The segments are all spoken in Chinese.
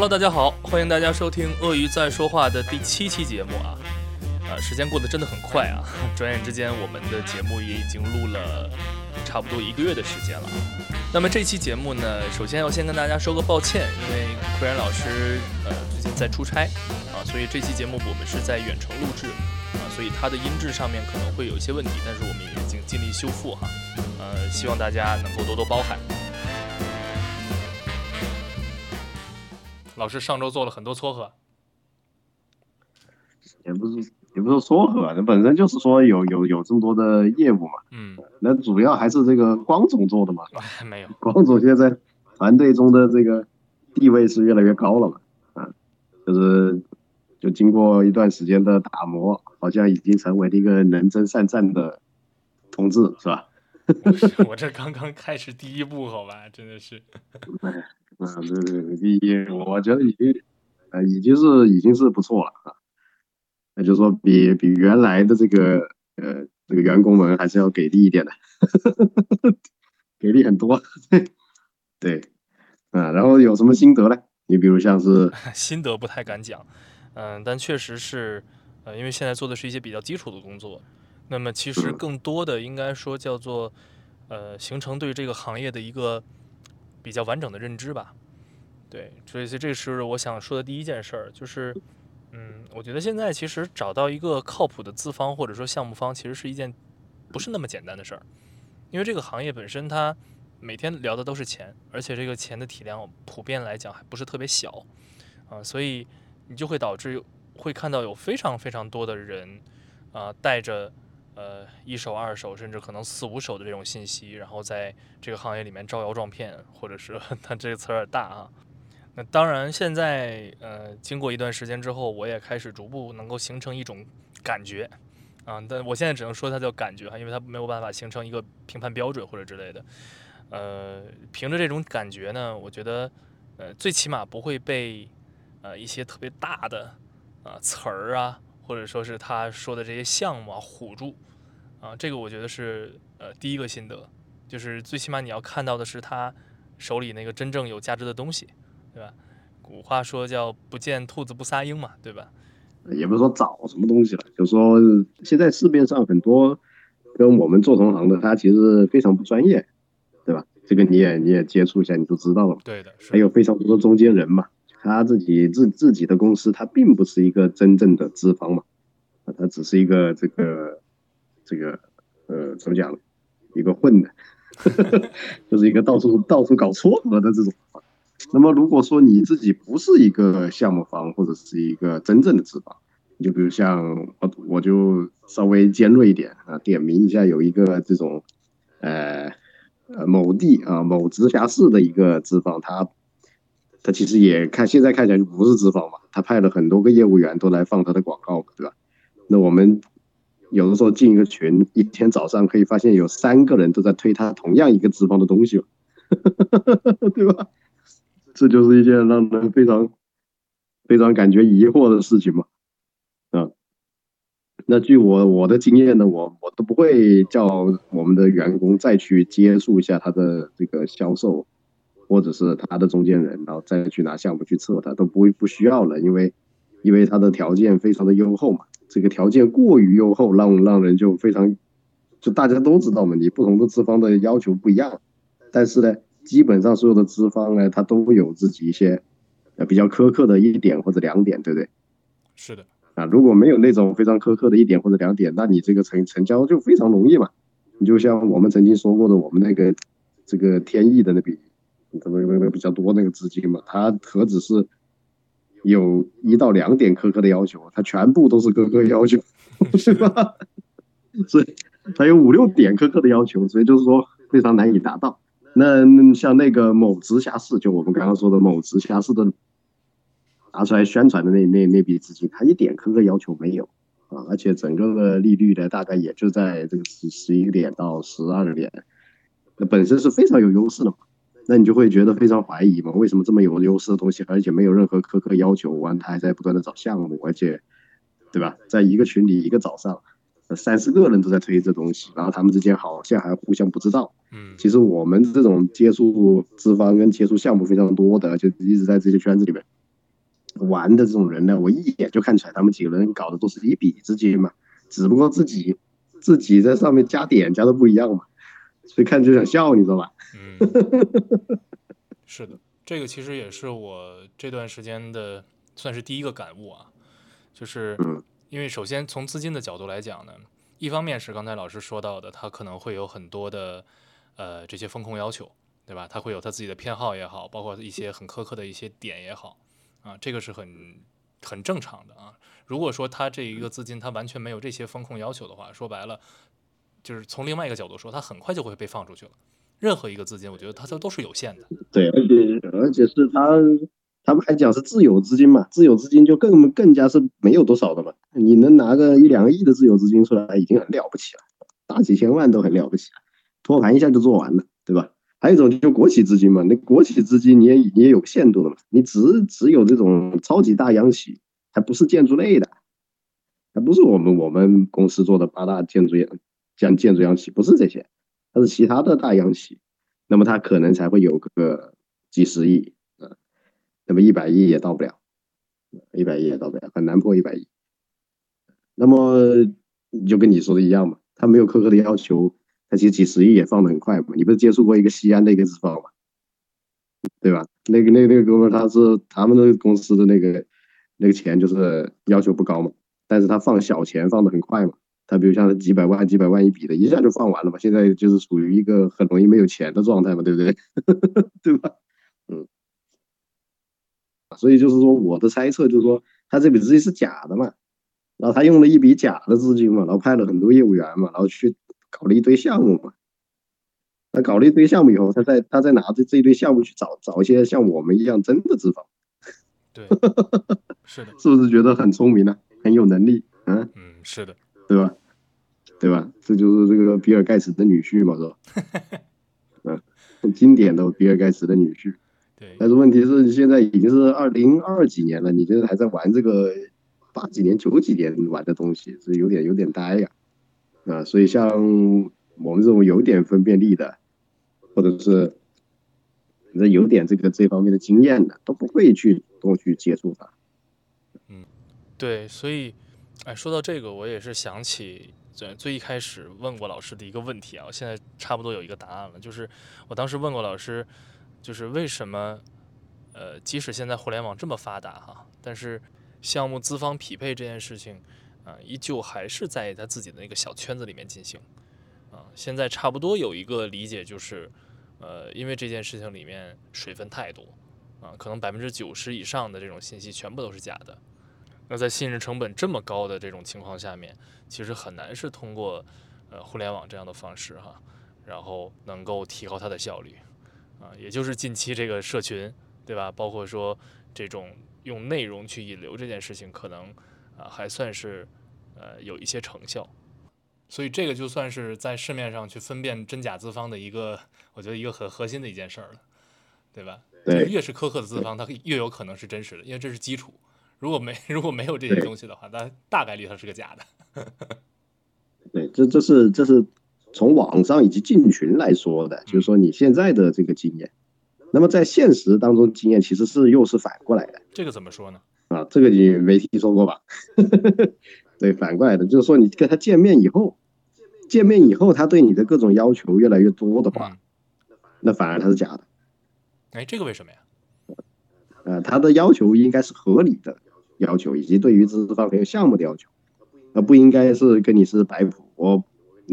Hello，大家好，欢迎大家收听《鳄鱼在说话》的第七期节目啊！啊，时间过得真的很快啊，转眼之间我们的节目也已经录了差不多一个月的时间了。那么这期节目呢，首先要先跟大家说个抱歉，因为奎然老师呃最近在出差啊，所以这期节目我们是在远程录制啊，所以它的音质上面可能会有一些问题，但是我们也已经尽力修复哈，呃，希望大家能够多多包涵。老师上周做了很多撮合，也不是也不是撮合，那本身就是说有有有这么多的业务嘛，嗯，那主要还是这个光总做的嘛，哎，没有，光总现在团队中的这个地位是越来越高了嘛，啊，就是就经过一段时间的打磨，好像已经成为了一个能征善战的同志，是吧？我这刚刚开始第一步，好吧，真的是。啊，对对对，第一，我觉得已经，呃，已经是已经是不错了啊。那就说比比原来的这个呃这个员工们还是要给力一点的，给力很多。对，啊，然后有什么心得呢？你比如像是 心得不太敢讲，嗯，但确实是，呃，因为现在做的是一些比较基础的工作，那么其实更多的应该说叫做，呃，形成对这个行业的一个。比较完整的认知吧，对，所以这是我想说的第一件事儿，就是，嗯，我觉得现在其实找到一个靠谱的资方或者说项目方，其实是一件不是那么简单的事儿，因为这个行业本身它每天聊的都是钱，而且这个钱的体量普遍来讲还不是特别小，啊，所以你就会导致会看到有非常非常多的人啊带着。呃，一手、二手，甚至可能四五手的这种信息，然后在这个行业里面招摇撞骗，或者是 他这个词有点大啊。那当然，现在呃，经过一段时间之后，我也开始逐步能够形成一种感觉啊，但我现在只能说它叫感觉哈，因为它没有办法形成一个评判标准或者之类的。呃，凭着这种感觉呢，我觉得呃，最起码不会被呃一些特别大的啊词儿啊，或者说是他说的这些项目啊唬住。啊，这个我觉得是呃第一个心得，就是最起码你要看到的是他手里那个真正有价值的东西，对吧？古话说叫不见兔子不撒鹰嘛，对吧？也不是说找什么东西了，就是说现在市面上很多跟我们做同行的，他其实非常不专业，对吧？这个你也你也接触一下，你就知道了。对的。还有非常多的中间人嘛，他自己自自己的公司，他并不是一个真正的资方嘛，啊，他只是一个这个。这个呃，怎么讲？一个混的，就是一个到处到处搞撮合的这种。那么，如果说你自己不是一个项目方，或者是一个真正的资方，你就比如像我，我就稍微尖锐一点啊，点名一下，有一个这种呃呃某地啊某直辖市的一个资方，他他其实也看现在看起来就不是资方嘛，他派了很多个业务员都来放他的广告，对吧？那我们。有的时候进一个群，一天早上可以发现有三个人都在推他同样一个资方的东西，对吧？这就是一件让人非常非常感觉疑惑的事情嘛。啊，那据我我的经验呢，我我都不会叫我们的员工再去接触一下他的这个销售，或者是他的中间人，然后再去拿项目去测他，都不会不需要了，因为因为他的条件非常的优厚嘛。这个条件过于优厚，让让人就非常，就大家都知道嘛，你不同的资方的要求不一样，但是呢，基本上所有的资方呢，他都会有自己一些呃比较苛刻的一点或者两点，对不对？是的。啊，如果没有那种非常苛刻的一点或者两点，那你这个成成交就非常容易嘛。你就像我们曾经说过的，我们那个这个天意的那笔，怎么么比较多那个资金嘛，它何止是。有一到两点苛刻的要求，他全部都是苛刻要求，是吧？所以他有五六点苛刻的要求，所以就是说非常难以达到。那像那个某直辖市，就我们刚刚说的某直辖市的拿出来宣传的那那那笔资金，他一点苛刻要求没有啊，而且整个的利率呢，大概也就在这个十十一个点到十二点，那本身是非常有优势的嘛。那你就会觉得非常怀疑嘛？为什么这么有优势的东西，而且没有任何苛刻要求，完他还在不断的找项目，而且，对吧？在一个群里，一个早上，三四个人都在推这东西，然后他们之间好像还互相不知道。嗯，其实我们这种接触资方跟接触项目非常多的，就一直在这些圈子里面，玩的这种人呢，我一眼就看出来，他们几个人搞的都是一笔之间嘛，只不过自己自己在上面加点加的不一样嘛，所以看就想笑，你知道吧？嗯，是的，这个其实也是我这段时间的算是第一个感悟啊，就是因为首先从资金的角度来讲呢，一方面是刚才老师说到的，他可能会有很多的呃这些风控要求，对吧？他会有他自己的偏好也好，包括一些很苛刻的一些点也好。啊，这个是很很正常的啊。如果说他这一个资金他完全没有这些风控要求的话，说白了，就是从另外一个角度说，他很快就会被放出去了。任何一个资金，我觉得它都都是有限的。对，而且而且是他他们还讲是自有资金嘛，自有资金就更更加是没有多少的嘛。你能拿个一两个亿的自有资金出来，已经很了不起了，大几千万都很了不起了，托盘一下就做完了，对吧？还有一种就是国企资金嘛，那国企资金你也你也有限度的嘛，你只只有这种超级大央企，还不是建筑类的，还不是我们我们公司做的八大建筑业像建筑央企，不是这些，它是其他的大央企，那么它可能才会有个几十亿啊，那么一百亿也到不了，一百亿也到不了，很难破一百亿。那么就跟你说的一样嘛，它没有苛刻的要求。他其实几十亿也放的很快嘛，你不是接触过一个西安的一个资方嘛，对吧？那个那个那个哥们他是他们那个公司的那个那个钱就是要求不高嘛，但是他放小钱放的很快嘛，他比如像几百万几百万一笔的，一下就放完了嘛，现在就是属于一个很容易没有钱的状态嘛，对不对？对吧？嗯，所以就是说我的猜测就是说他这笔资金是假的嘛，然后他用了一笔假的资金嘛，然后派了很多业务员嘛，然后去。搞了一堆项目嘛，他搞了一堆项目以后，他再他再拿着这一堆项目去找找一些像我们一样真的资方，对，是的，是不是觉得很聪明呢？很有能力啊？嗯，是的，对吧？对吧？这就是这个比尔盖茨的女婿嘛，是吧？嗯，很经典的比尔盖茨的女婿。对，但是问题是现在已经是二零二几年了，你这还在玩这个八几年、九几年玩的东西，是有点有点呆呀。啊，所以像我们这种有点分辨力的，或者是那有点这个这方面的经验的，都不会去多去接触它。嗯，对，所以，哎，说到这个，我也是想起最最一开始问过老师的一个问题啊，我现在差不多有一个答案了，就是我当时问过老师，就是为什么，呃，即使现在互联网这么发达哈，但是项目资方匹配这件事情。啊，依旧还是在他自己的那个小圈子里面进行，啊，现在差不多有一个理解就是，呃，因为这件事情里面水分太多，啊，可能百分之九十以上的这种信息全部都是假的，那在信任成本这么高的这种情况下面，其实很难是通过呃互联网这样的方式哈，然后能够提高它的效率，啊，也就是近期这个社群，对吧？包括说这种用内容去引流这件事情，可能啊还算是。呃，有一些成效，所以这个就算是在市面上去分辨真假资方的一个，我觉得一个很核心的一件事儿了，对吧？对，越是苛刻的资方，它越有可能是真实的，因为这是基础。如果没 如果没有这些东西的话，那大概率它是个假的。对，这这是这是从网上以及进群来说的，就是说你现在的这个经验，那么在现实当中经验其实是又是反过来的。这个怎么说呢？啊，这个你没听说过吧？对，反过来的，就是说你跟他见面以后，见面以后他对你的各种要求越来越多的话，那反而他是假的。哎，这个为什么呀？呃，他的要求应该是合理的要求，以及对于资方还有项目的要求，而不应该是跟你是摆谱。我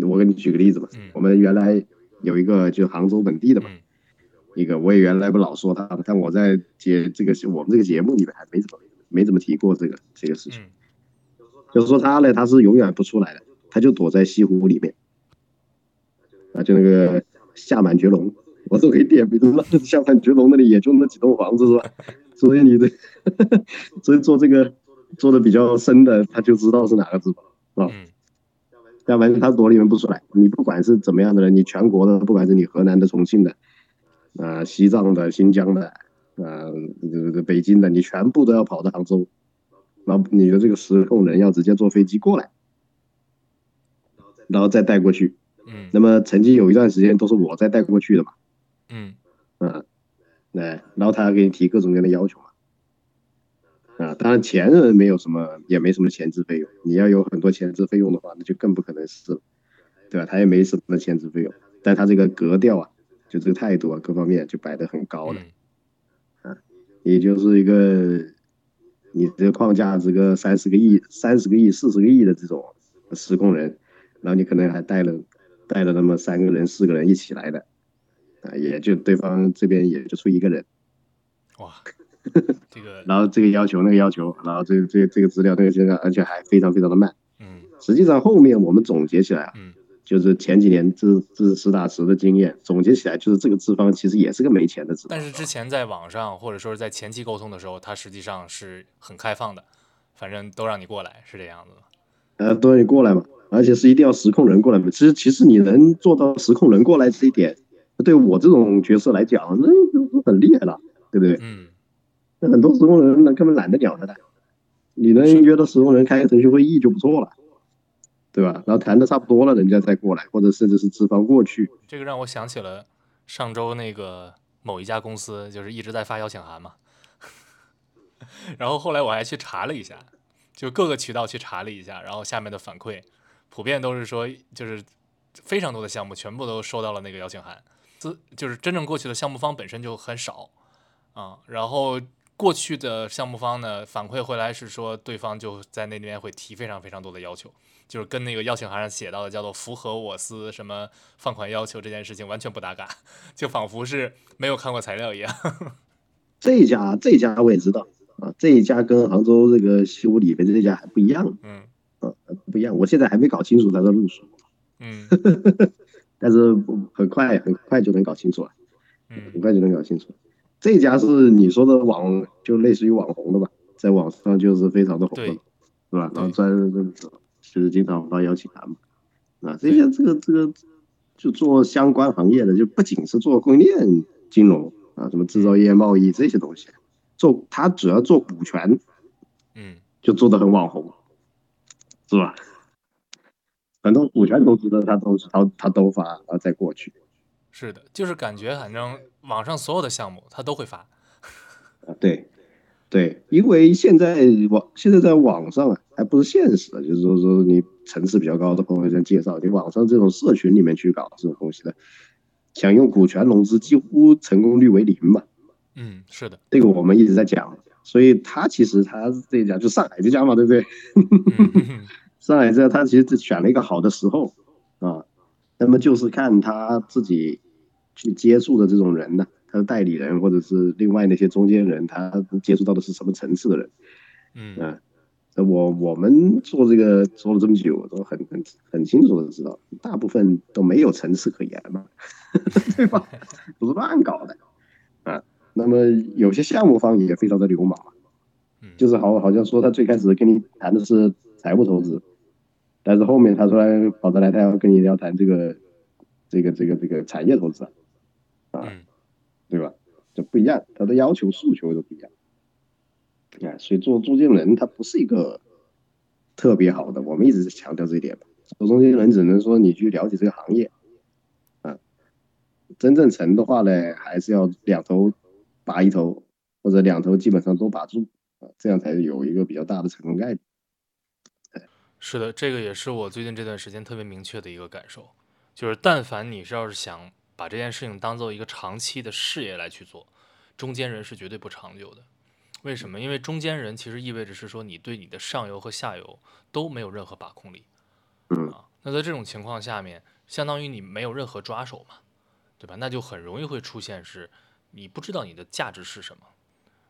我给你举个例子吧，我们原来有一个就杭州本地的嘛，一个我也原来不老说他，但我在节这个我们这个节目里面还没怎么没怎么提过这个这个事情。就是说他呢，他是永远不出来的，他就躲在西湖里面，啊，就那个下满绝龙，我都可以点名了。下满绝龙那里也就那几栋房子是吧？所以你的，所以做这个做的比较深的，他就知道是哪个字啊。要不然他躲里面不出来。你不管是怎么样的人，你全国的，不管是你河南的、重庆的，啊，西藏的、新疆的，啊，这个北京的，你全部都要跑到杭州。然后你的这个时控人要直接坐飞机过来，然后再带过去。嗯。那么曾经有一段时间都是我在带过去的嘛。嗯。嗯。对，然后他要给你提各种各样的要求嘛。啊，当然前任没有什么，也没什么前置费用。你要有很多前置费用的话，那就更不可能是了，对吧？他也没什么前置费用，但他这个格调啊，就这个态度啊，各方面就摆得很高了，啊，也就是一个你这个框架，这个三十个亿、三十个亿、四十个亿的这种施工人，然后你可能还带了带了那么三个人、四个人一起来的，啊，也就对方这边也就出一个人，哇。这个，然后这个要求那个要求，然后这个这个这个资料那个资料，而且还非常非常的慢。嗯，实际上后面我们总结起来啊，嗯，就是前几年这这实打实的经验，总结起来就是这个资方其实也是个没钱的资方。但是之前在网上或者说是在前期沟通的时候，他实际上是很开放的，反正都让你过来，是这样子吗？呃，都让你过来嘛，而且是一定要实控人过来嘛。其实其实你能做到实控人过来这一点，对我这种角色来讲，那都很厉害了，对不对？嗯。那很多时候人那根本懒得鸟他的，你能约到时候人开个程序会议就不错了，对吧？然后谈的差不多了，人家再过来，或者甚至是资方过去。这个让我想起了上周那个某一家公司，就是一直在发邀请函嘛。然后后来我还去查了一下，就各个渠道去查了一下，然后下面的反馈普遍都是说，就是非常多的项目全部都收到了那个邀请函，资就是真正过去的项目方本身就很少啊，然后。过去的项目方呢反馈回来是说，对方就在那边会提非常非常多的要求，就是跟那个邀请函上写到的叫做符合我司什么放款要求这件事情完全不搭嘎，就仿佛是没有看过材料一样。这一家这一家我也知道啊，这一家跟杭州这个西湖里边这家还不一样，嗯，啊不一样，我现在还没搞清楚他的路数，嗯，但是很快很快就能搞清楚了，嗯，很快就能搞清楚。这家是你说的网，就类似于网红的吧，在网上就是非常的红，是吧？然后专就是经常发邀请函嘛。啊，这些这个这个就做相关行业的，就不仅是做供应链金融啊，什么制造业、贸易这些东西，做他主要做股权，嗯，就做的很网红，是吧？很多股权投资的他都他他都发，然后再过去。是的，就是感觉反正网上所有的项目他都会发，啊对，对，因为现在网现在在网上啊，还不是现实的，就是说说你层次比较高的朋友在介绍，你网上这种社群里面去搞这种东西的，想用股权融资几乎成功率为零嘛。嗯，是的，这个我们一直在讲，所以他其实他这家就上海这家嘛，对不对？上海这家他其实选了一个好的时候啊，那么就是看他自己。去接触的这种人呢，他的代理人或者是另外那些中间人，他接触到的是什么层次的人？嗯啊，我我们做这个做了这么久，都很很很清楚的知道，大部分都没有层次可言嘛，对吧？不是乱搞的啊。那么有些项目方也非常的流氓，就是好好像说他最开始跟你谈的是财务投资，但是后面他突然跑过来，他要跟你要谈这个这个这个这个产业投资。啊，对吧？这不一样，他的要求诉求都不一样。啊，所以做中间人他不是一个特别好的，我们一直在强调这一点。做中间人只能说你去了解这个行业，啊，真正成的话呢，还是要两头拔一头，或者两头基本上都拔住，啊，这样才有一个比较大的成功概率。是的，这个也是我最近这段时间特别明确的一个感受，就是但凡你是要是想。把这件事情当做一个长期的事业来去做，中间人是绝对不长久的。为什么？因为中间人其实意味着是说你对你的上游和下游都没有任何把控力。啊，那在这种情况下面，相当于你没有任何抓手嘛，对吧？那就很容易会出现是，你不知道你的价值是什么，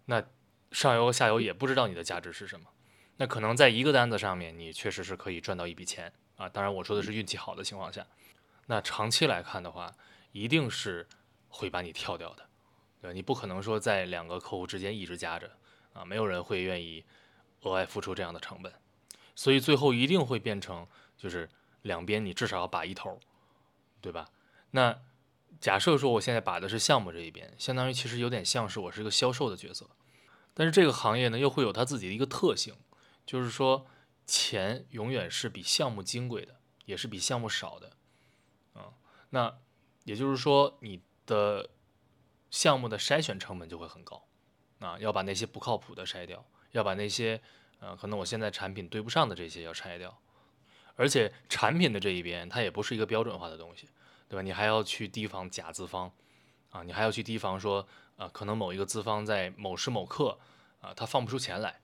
那上游和下游也不知道你的价值是什么，那可能在一个单子上面你确实是可以赚到一笔钱啊，当然我说的是运气好的情况下，那长期来看的话。一定是会把你跳掉的，对你不可能说在两个客户之间一直夹着啊，没有人会愿意额外付出这样的成本，所以最后一定会变成就是两边你至少要把一头，对吧？那假设说我现在把的是项目这一边，相当于其实有点像是我是一个销售的角色，但是这个行业呢又会有它自己的一个特性，就是说钱永远是比项目金贵的，也是比项目少的，啊，那。也就是说，你的项目的筛选成本就会很高，啊，要把那些不靠谱的筛掉，要把那些呃可能我现在产品对不上的这些要拆掉，而且产品的这一边它也不是一个标准化的东西，对吧？你还要去提防假资方啊，你还要去提防说啊，可能某一个资方在某时某刻啊，他放不出钱来，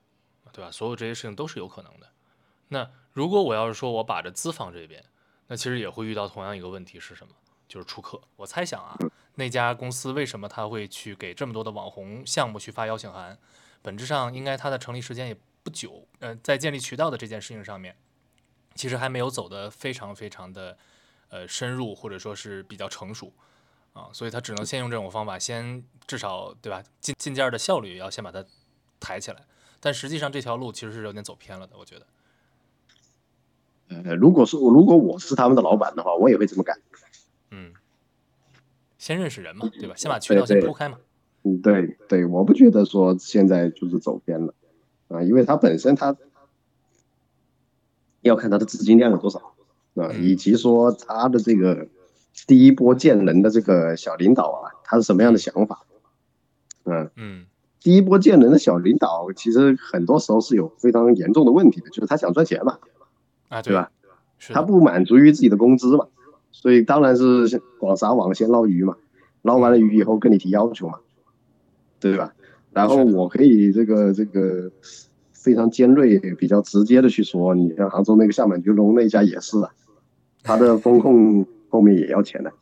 对吧？所有这些事情都是有可能的。那如果我要是说我把着资方这边，那其实也会遇到同样一个问题是什么？就是出客。我猜想啊，那家公司为什么他会去给这么多的网红项目去发邀请函？本质上应该它的成立时间也不久，呃，在建立渠道的这件事情上面，其实还没有走得非常非常的呃深入，或者说是比较成熟啊，所以他只能先用这种方法，先至少对吧？进进件的效率要先把它抬起来。但实际上这条路其实是有点走偏了的，我觉得。呃，如果是如果我是他们的老板的话，我也会这么干。嗯，先认识人嘛，对吧？先把渠道先铺开嘛。嗯，对对，我不觉得说现在就是走偏了啊，因为他本身他要看他的资金量有多少啊，以及说他的这个第一波见人的这个小领导啊，他是什么样的想法？嗯嗯，第一波建人的小领导其实很多时候是有非常严重的问题的，就是他想赚钱嘛，啊，对吧？他不满足于自己的工资嘛，所以当然是广撒网先捞鱼嘛，捞完了鱼以后跟你提要求嘛。对吧？然后我可以这个这个非常尖锐、比较直接的去说，你像杭州那个厦门金龙那家也是啊，他的风控后面也要钱的，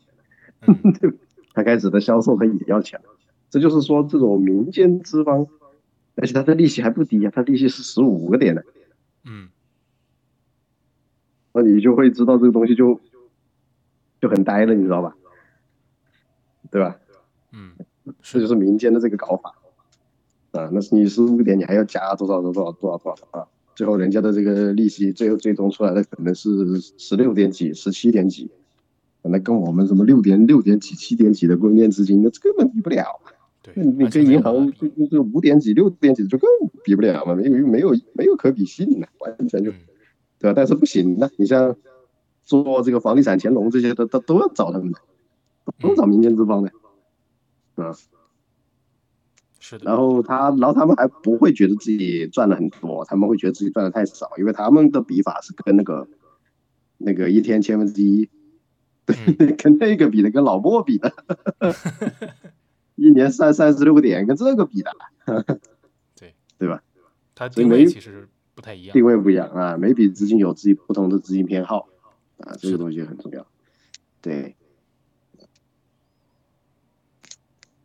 对他开始的销售他也要钱，这就是说这种民间资方，而且它的利息还不低啊，它利息是十五个点的，嗯，那你就会知道这个东西就就很呆了，你知道吧？对吧？嗯。这就是民间的这个搞法啊，那是你十五点，你还要加多少多少多少多少啊？最后人家的这个利息，最后最终出来的可能是十六点几、十七点几，那跟我们什么六点六点几、七点几的供应链资金，那根本比不了。对，你跟银行就是五点几、六点几就更比不了嘛，没有没有没有可比性了，完全就对吧？但是不行的，你像做这个房地产乾隆这些的，都都要找他们的，都找民间资方的。嗯，是的。然后他，然后他们还不会觉得自己赚了很多，他们会觉得自己赚的太少，因为他们的比法是跟那个那个一天千分之一，对，跟那个比的，跟老莫比的，一年三三十六个点，跟这个比的，对。对吧？它定位其实不太一样，定位不一样啊，每笔资金有自己不同的资金偏好啊，这个东西很重要，对。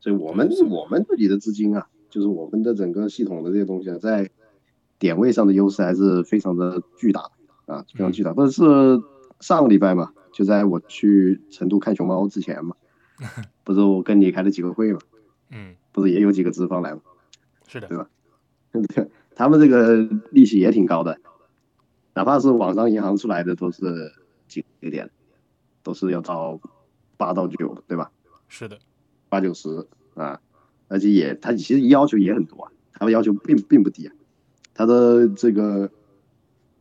所以我们我们自己的资金啊，就是我们的整个系统的这些东西啊，在点位上的优势还是非常的巨大啊，非常巨大。但是上个礼拜嘛，就在我去成都看熊猫之前嘛，不是我跟你开了几个会嘛，嗯，不是也有几个资方来吗，是的，对吧？他们这个利息也挺高的，哪怕是网上银行出来的都是几个点，都是要到八到九，对吧？是的。八九十啊，而且也他其实要求也很多啊，他们要求并并不低啊，他的这个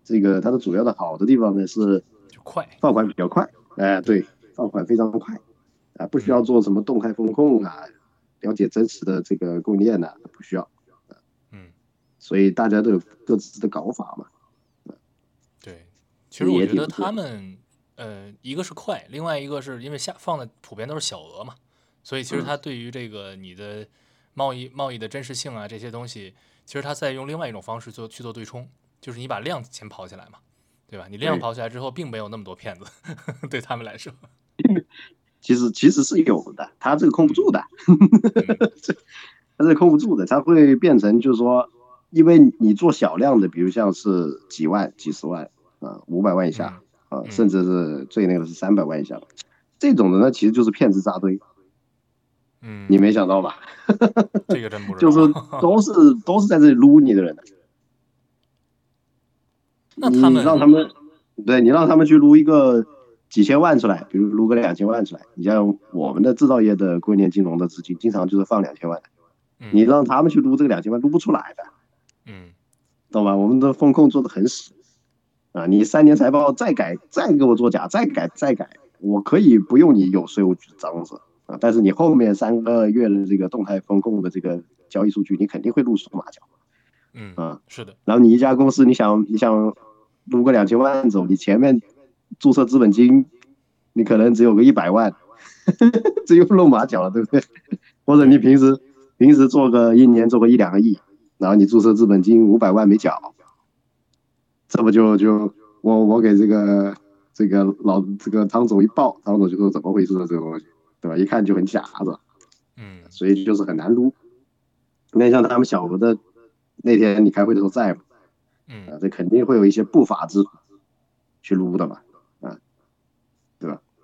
这个他的主要的好的地方呢是快放款比较快，哎对，放款非常快啊，不需要做什么动态风控啊，了解真实的这个供应链呐，不需要，嗯，所以大家都有各自的搞法嘛，对，其实我觉得他们呃一个是快，另外一个是因为下放的普遍都是小额嘛。所以其实它对于这个你的贸易贸易的真实性啊这些东西，其实它在用另外一种方式做去做对冲，就是你把量先跑起来嘛，对吧？你量跑起来之后，并没有那么多骗子，对他们来说，其实其实是有的，他这个控不住的，他这控不住的，他会变成就是说，因为你做小量的，比如像是几万、几十万啊，五百万以下啊，甚至是最那个是三百万以下，这种的呢，其实就是骗子扎堆。嗯，你没想到吧？这个真不知道，就是都是都是在这里撸你的人。那他们让他们，对你让他们去撸一个几千万出来，比如撸个两千万出来。你像我们的制造业的供应链金融的资金，经常就是放两千万，你让他们去撸这个两千万，撸不出来的。嗯，懂吧？我们的风控做的很死啊！你三年财报再改，再给我作假，再改再改，我可以不用你有税务局的章子。啊！但是你后面三个月的这个动态风控的这个交易数据，你肯定会露出马脚，嗯啊，是的，然后你一家公司，你想你想撸个两千万走，你前面注册资本金，你可能只有个一百万，只有露马脚了，对不对？或者你平时平时做个一年做个一两个亿，然后你注册资本金五百万没缴，这不就就我我给这个这个老这个汤总一报，汤总就说怎么回事这个东西，对吧？一看就很假的，嗯所以就是很难撸。那像他们小额的那天你开会的时候在吗？嗯啊，这肯定会有一些不法之徒去撸的嘛？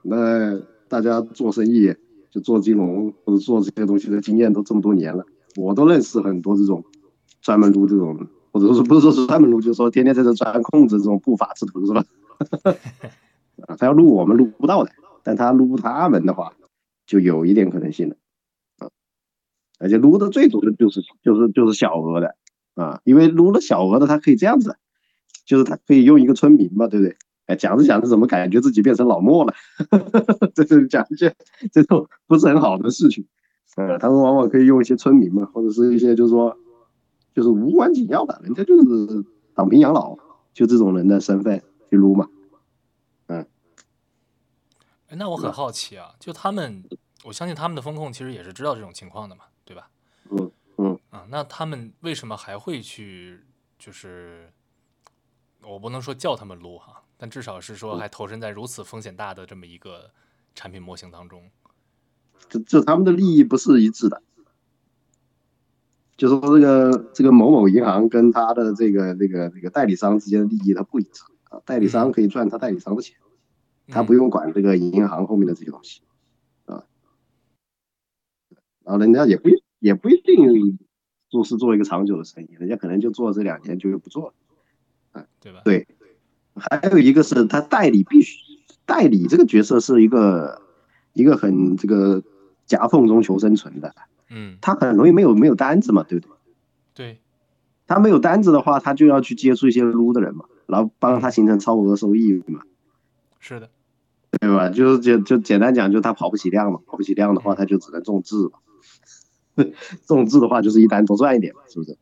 那大家做生意就做金融或者做这些东西的经验都这么多年了，我都认识很多这种专门撸这种，或者说不是说是专门撸，就是说天天在这钻空子这种不法之徒是吧？啊，他要撸我们撸不到的，但他撸他们的话，就有一点可能性了，啊，而且撸的最多的就是就是就是小额的。啊，因为撸了小额的，他可以这样子，就是他可以用一个村民嘛，对不对？哎，讲着讲着，怎么感觉自己变成老莫了？这是讲一些这种不是很好的事情。呃，他们往往可以用一些村民嘛，或者是一些就是说，就是无关紧要的，人家就是躺平养老，就这种人的身份去撸嘛。哎那我很好奇啊，就他们，我相信他们的风控其实也是知道这种情况的嘛，对吧？嗯嗯啊，那他们为什么还会去？就是我不能说叫他们撸哈，但至少是说还投身在如此风险大的这么一个产品模型当中。这这他们的利益不是一致的，就说这个这个某某银行跟他的这个这个这个代理商之间的利益它不一致啊，代理商可以赚他代理商的钱，他不用，管这个银行后面的这些东西啊，然后人家也不也不一定做是做一个长久的生意，人家可能就做这两年就不做了。对吧？对还有一个是他代理必须代理这个角色是一个一个很这个夹缝中求生存的，嗯，他很容易没有没有单子嘛，对不对？对，他没有单子的话，他就要去接触一些撸的人嘛，然后帮他形成超额收益嘛，是的，对吧？就是就就简单讲，就他跑不起量嘛，跑不起量的话，他就只能重质嘛。重质的话就是一单多赚一点嘛，是不是？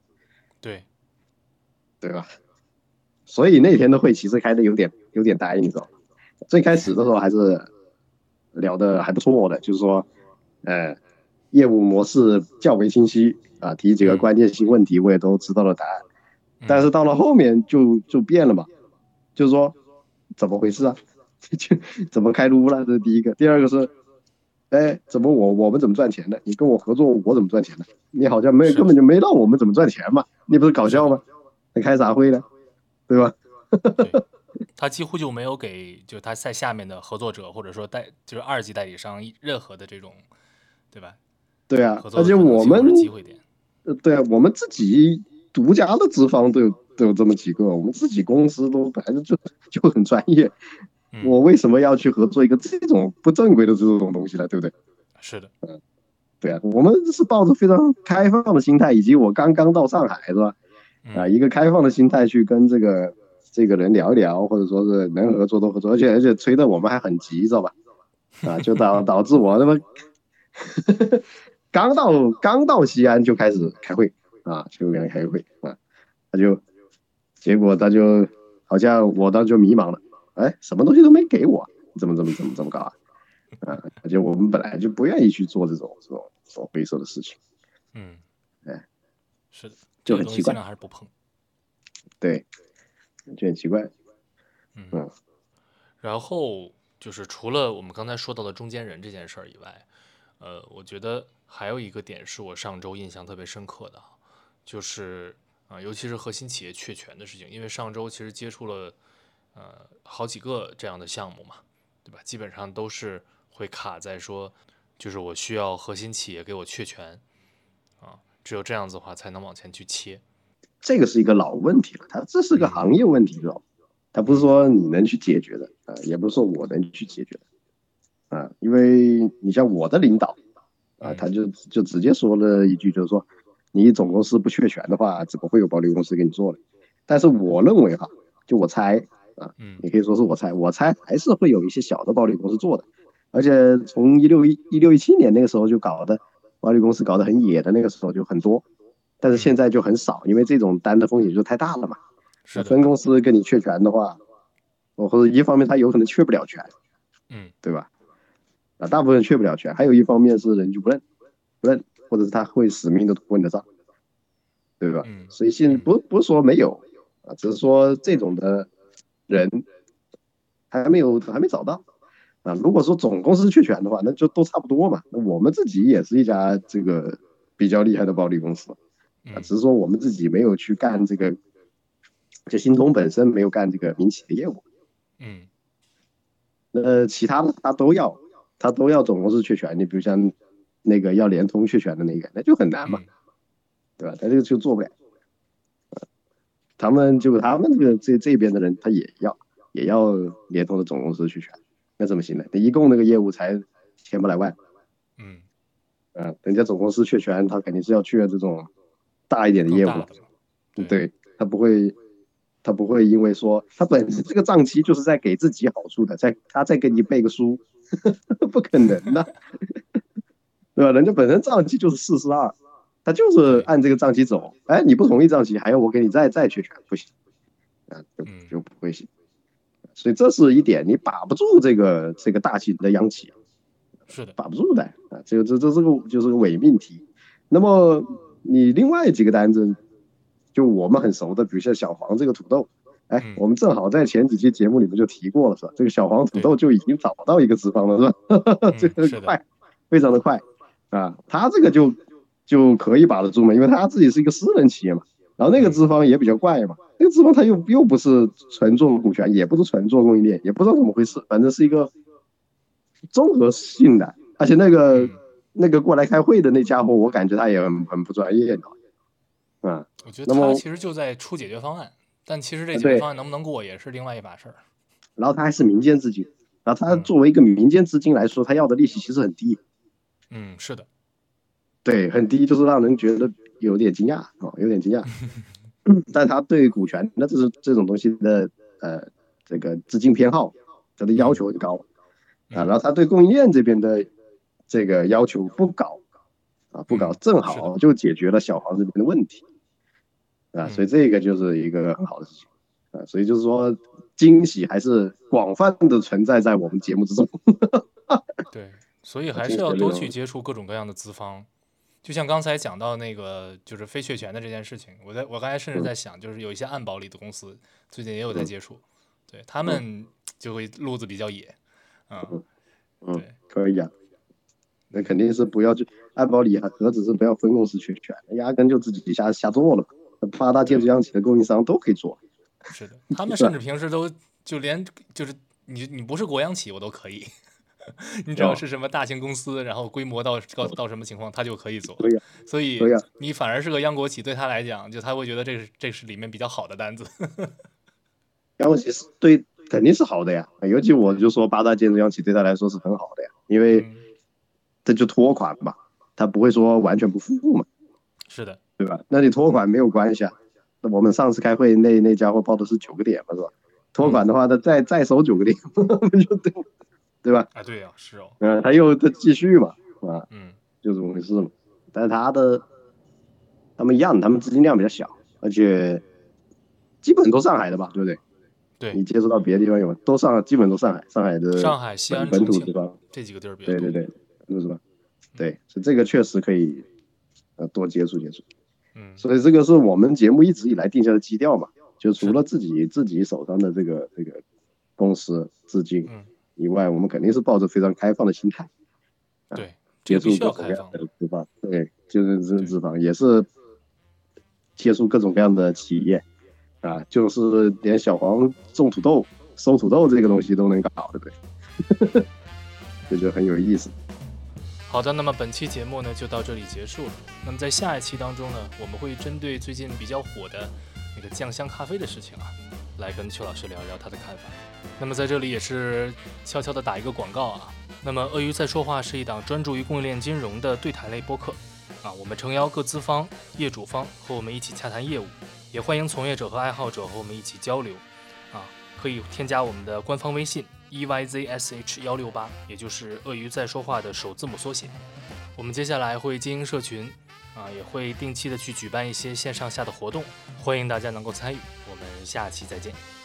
对，对吧？所以那天的会其实开的有点有点呆，你知道吗？最开始的时候还是聊的还不错的，就是说，呃，业务模式较为清晰啊，提几个关键性问题我也都知道了答案。嗯但是到了后面就就变了嘛，就是说怎么回事啊？就怎么开撸了？这是第一个。第二个是，哎，怎么我我们怎么赚钱的？你跟我合作，我怎么赚钱的？你好像没是根本就没让我们怎么赚钱嘛？你不是搞笑吗？你开啥会呢？对吧？对，他几乎就没有给就他在下面的合作者或者说代就是二级代理商任何的这种，对吧？对啊合，作而且我们者机会点，呃对啊，我们自己独家的资方都有都有这么几个，我们自己公司都还是就就很专业。嗯，我为什么要去合作一个这种不正规的这种东西呢？对不对？是的，嗯对啊，我们是抱着非常开放的心态，以及我刚刚到上海是吧？啊，嗯一个开放的心态去跟这个这个人聊一聊，或者说是能合作都合作，而且而且催的我们还很急，知道吧？啊，就导导致我他妈刚到刚到西安就开始开会啊，就跟人开会啊，他就结果他就好像我当时就迷茫了，哎，什么东西都没给我，怎么怎么怎么怎么搞啊？啊，而且我们本来就不愿意去做这种这种这种灰色的事情，嗯，哎，是的，就很奇怪还是不碰。对，就很奇怪。嗯嗯，然后就是除了我们刚才说到的中间人这件事儿以外，呃，我觉得还有一个点是我上周印象特别深刻的啊，就是啊、尤其是核心企业确权的事情，因为上周其实接触了呃好几个这样的项目嘛，对吧？基本上都是会卡在说，就是我需要核心企业给我确权啊，只有这样子的话才能往前去切。这个是一个老问题了，它这是个嗯行业问题，知道吗？它不是说你能去解决的啊、也不是说我能去解决的啊、因为你像我的领导啊，嗯他就就直接说了一句，就是说你总公司不确权的话，怎么会有保利公司给你做呢？但是我认为哈，就我猜啊，嗯你可以说是我猜，我猜还是会有一些小的保利公司做的，而且从一六一一六一七年那个时候就搞的保利公司搞得很野的那个时候就很多但是现在就很少，因为这种单的风险就太大了嘛。是，分公司跟你确权的话，我或者一方面他有可能确不了权，嗯，对吧？啊，大部分确不了权，还有一方面是人就不认，不认，或者是他会死命的拖你的账，对吧？嗯所以现不不是说没有啊，只是说这种的人还没有还没找到啊。如果说总公司确权的话，那就都差不多嘛。那我们自己也是一家这个比较厉害的暴利公司啊，嗯只是说我们自己没有去干这个，就新通本身没有干这个民企的业务。嗯那其他的他都要，他都要总公司确权。你比如像那个要联通确权的那个，那就很难嘛，嗯对吧？他这个就做不了。呃他们就他们这个这这边的人，他也要也要联通的总公司确权，那怎么行呢？那一共那个业务才千把来万，嗯，啊，人家总公司确权，他肯定是要确这种大一点的业务对。对。他不会，他不会因为说他本身这个账期就是在给自己好处的，在他再给你背个书，不可能的，对吧？人家本身账期就是四十二，他就是按这个账期走。哎，你不同意账期，还要我给你再再确权，不行，啊，就嗯。就不会行。所以这是一点，你把不住这个这个大型的央企，是的，把不住的啊，这个这这是个就是个伪命题。那么你另外几个单子，就我们很熟的，比如像小黄这个土豆，哎嗯，我们正好在前几期节目里面就提过了，是吧？这个小黄土豆就已经找到一个资方了，是吧？这个快，非常的快啊，他这个就就可以把得住嘛，因为他自己是一个私人企业嘛，然后那个资方也比较怪嘛，那个资方他又又不是纯做股权，也不是纯做供应链，也不知道怎么回事，反正是一个综合性的，而且那个、嗯。那个过来开会的那家伙，我感觉他也很很不专业的，嗯，我觉。得他其实就在出解决方案，但其实这解决方案能不能过也是另外一码事儿。然后他还是民间资金，然后他嗯。作为一个民间资金来说，他要的利息其实很低，嗯，是的，对，很低，就是让人觉得有点惊讶哦，有点惊讶。但他对股权那这是这种东西的呃这个资金偏好，他的要求很高啊，嗯然后他对供应链这边的这个要求不高啊，不高，嗯正好就解决了小黄这边的问题啊，嗯所以这个就是一个很好的事情啊，所以就是说惊喜还是广泛的存在在我们节目之中。对，所以还是要多去接触各种各样的资方。就像刚才讲到那个就是非确权的这件事情，我在我刚才甚至嗯。在想，就是有一些暗保里的公司最近也有在嗯。接触，对他们就会路子比较野，啊、嗯对，可以啊，那肯定是不要去安保里何止是不要分公司确权，压根就自己瞎瞎做了。八大建筑央企的供应商都可以做，是的，他们甚至平时都就连就是你你不是国央企我都可以，你只要哦是什么大型公司，然后规模到到到什么情况，他就可以做。所以你反而是个央国企，对他来讲，就他会觉得这是这是里面比较好的单子。央国企是对肯定是好的呀。尤其我就说八大建筑央企对他来说是很好的呀，因为嗯，这就拖款嘛，他不会说完全不付嘛，是的，对吧？那你拖款没有关系啊。那我们上次开会那那家伙报的是九个点嘛，是吧？拖款的话，他再再收九个点，就对，对吧？啊，对呀、是哦，嗯，他又他继续嘛，啊，嗯就这么回事嘛。但是他的他们一样，他们资金量比较小，而且基本都上海的吧，对不对？对你接触到别的地方有吗？都上，基本都上海，上海的上海、西安、本土地方，这几个地儿比较多。对对对，是吧？对，所以这个确实可以呃多接触接触。嗯，所以这个是我们节目一直以来定下的基调嘛，就除了自己自己手上的这个这个公司资金嗯以外，我们肯定是抱着非常开放的心态。对，接触各种各样要开放。的脂肪，对，就是这资方也是接触各种各样的企业啊，就是连小黄种土豆、收土豆这个东西都能搞，对不对？这就很有意思。好的，那么本期节目呢就到这里结束了。那么在下一期当中呢，我们会针对最近比较火的那个酱香咖啡的事情啊，来跟邱老师聊一聊他的看法。那么在这里也是悄悄的打一个广告啊。那么鳄鱼在说话是一档专注于供应链金融的对谈类播客啊，我们诚邀各资方、业主方和我们一起洽谈业务，也欢迎从业者和爱好者和我们一起交流啊，可以添加我们的官方微信 e y z s h 幺六八，也就是鳄鱼在说话的首字母缩写。我们接下来会经营社群，啊，也会定期的去举办一些线上下的活动，欢迎大家能够参与。我们下期再见。